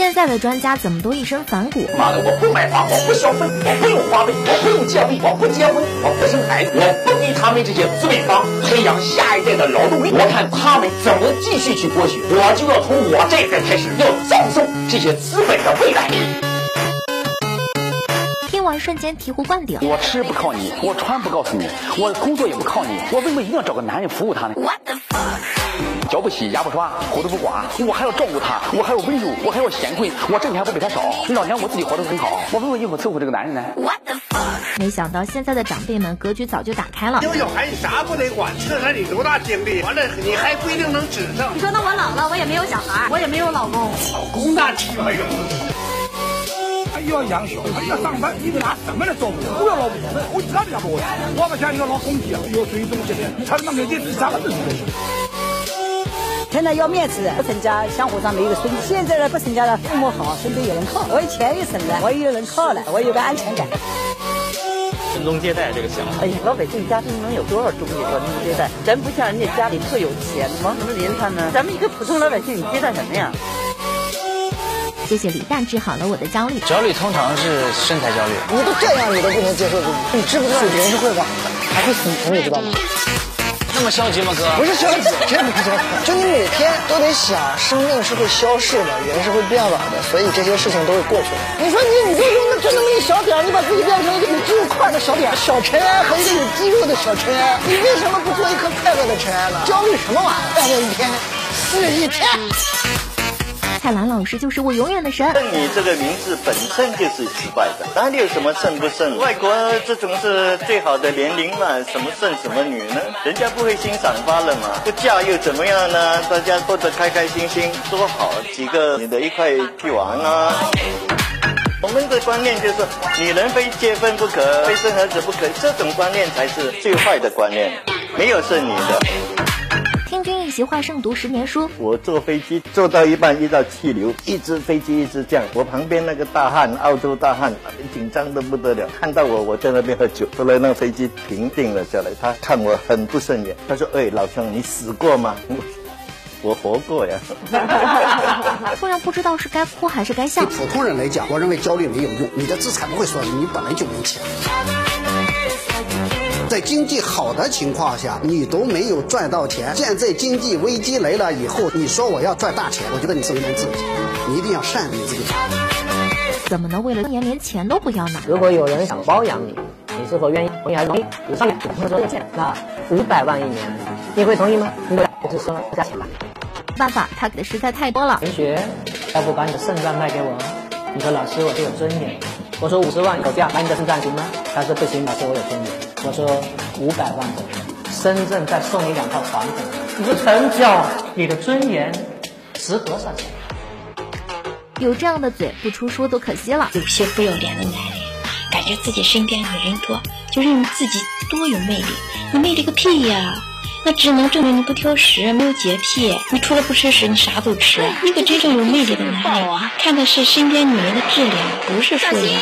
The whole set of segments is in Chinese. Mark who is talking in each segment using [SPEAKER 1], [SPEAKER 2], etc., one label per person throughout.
[SPEAKER 1] 现在的专家怎么都一身反骨？
[SPEAKER 2] 妈的，我不买房，我不消费，我不用花呗，我不用建立，我不结婚，我不生孩子，我不给他们这些资本方培养下一代的劳动力。我看他们怎么继续去剥削，我就要从我这一代开始，要葬送这些资本的未来。
[SPEAKER 1] 听完瞬间醍醐灌顶。
[SPEAKER 3] 我吃不靠你，我穿不告诉你，我工作也不靠你，我为什么一定要找个男人服务他呢？脚不洗，牙不刷，活都不刮，我还要照顾他，我还要温柔，我还要贤惠，我挣钱不比他少。你老娘我自己活得很好，我为什么应付伺候这个男人呢？
[SPEAKER 1] 没想到现在的长辈们格局早就打开了。
[SPEAKER 4] 有小孩你啥不得管，这才你多大精力？完了你还不一定能指正。
[SPEAKER 5] 你说那我老了，我也没有小孩，我也没有老公，
[SPEAKER 4] 老公那气玩意儿。
[SPEAKER 6] 又要养小孩，要上班，你得拿什么来照顾？不要老婆，我自己养不活。我们家一个老公鸡啊，要追踪起来，他他妈给你自杀了都是。
[SPEAKER 7] 现在要面子，不成家，相互上没有个孙子。现在呢，不成家了，父母好，身边有人靠。我有钱又省了，我有人靠了，我有个安全感。
[SPEAKER 8] 传宗接代这个想法，
[SPEAKER 9] 哎呀，老百姓家庭能有多少东西传宗接代？咱不像人家家里特有钱，王什么连他呢？咱们一个普通老百姓，你接待什么呀？
[SPEAKER 1] 谢谢李诞治好了我的焦虑。
[SPEAKER 8] 焦虑通常是身材焦虑。
[SPEAKER 10] 你都这样，你都不能接受自己，你知不知道别人是会网的，还会死人，你知道吗？
[SPEAKER 8] 那么消极吗，哥？
[SPEAKER 10] 不是消极，真不是消极。就你每天都得想，生命是会消逝的，人是会变老的，所以这些事情都会过去的。你说你，你就用就那么一小点，你把自己变成一个有肌肉块的小点，小尘埃和一个有肌肉的小尘埃，你为什么不做一颗快乐的尘埃呢？焦虑什么玩意儿？快乐一天是一天。
[SPEAKER 1] 蔡澜老师就是我永远的神。
[SPEAKER 11] 圣女这个名字本身就是奇怪的，哪里有什么剩不剩？外国这种是最好的年龄嘛，什么剩什么女呢？人家不会欣赏罢了嘛？不嫁又怎么样呢？大家过得开开心心，多好，几个你的一块去玩啊！我们的观念就是女人非结婚不可，非生儿子不可，这种观念才是最坏的观念，没有剩女的。
[SPEAKER 1] 习话，胜读十年书。
[SPEAKER 11] 我坐飞机坐到一半遇到气流，一只飞机一直降。我旁边那个大汉，澳洲大汉，紧张的不得了。看到我，我在那边喝酒。后来那飞机平定了下来，他看我很不顺眼，他说：“哎，老兄，你死过吗？”我活过呀。
[SPEAKER 1] 突然不知道是该哭还是该笑。
[SPEAKER 12] 对普通人来讲，我认为焦虑没有用。你的资产不会说你本来就没钱。在经济好的情况下，你都没有赚到钱。现在经济危机来了以后，你说我要赚大钱，我觉得你是为难自己，你一定要善待自己。
[SPEAKER 1] 怎么能为了年连钱都不要呢？
[SPEAKER 13] 如果有人想包养你，你是否愿意？同意还是同意？你上面有说限，那五百万一年，你会同意吗？你只说加钱吧。
[SPEAKER 1] 办法，他给的实在太多了。
[SPEAKER 13] 同学，要不把你的肾脏卖给我？你说老师，我就有尊严。我说五十万口价买你的肾脏行吗？他说不行，老师我有尊严。我说五百万深圳再送你两套房子，你说成交，你的尊严值多少钱？
[SPEAKER 1] 有这样的嘴不出书都可惜了。
[SPEAKER 14] 有些不要脸的男人，感觉自己身边女人多，就认为自己多有魅力。你魅力个屁呀！那只能证明你不挑食，没有洁癖。你除了不吃屎，你啥都吃。一个真正有魅力的男人，看的是身边女人的质量，不是数量。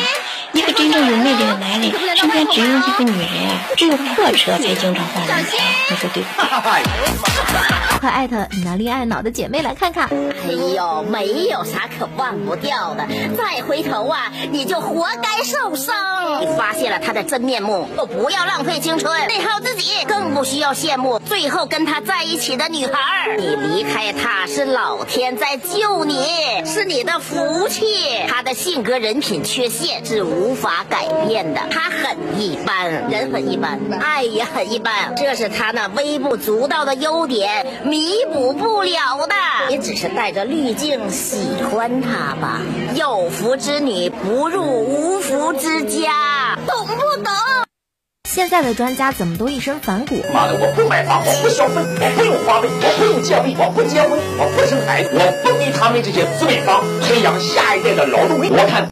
[SPEAKER 14] 一个真正有魅力的男人，身边只有一个女人，只有破车才经常换人才，你说对不对？
[SPEAKER 1] 快艾特你那恋爱脑的姐妹来看看。
[SPEAKER 15] 哎呦，没有啥可忘不掉的，再回头啊，你就活该受伤。你发现了他的真面目，就不要浪费青春，内耗自己，更不需要羡慕最后跟他在一起的女孩。你离开他是老天在救你，是你的福气。他的性格人品缺陷是无法改变的，他很一般，人很一般，爱也很一般，这是他那微不足道的优点，弥补不了的。你只是带着滤镜喜欢他吧？有福之女不入无福之家，懂不懂？
[SPEAKER 1] 现在的专家怎么都一身反骨？
[SPEAKER 2] 妈的，我不买房，我不消费，我不用花呗，我不用借呗，我不结婚，我不生孩子，我不给他们这些资本方培养下一代的劳动力。我看。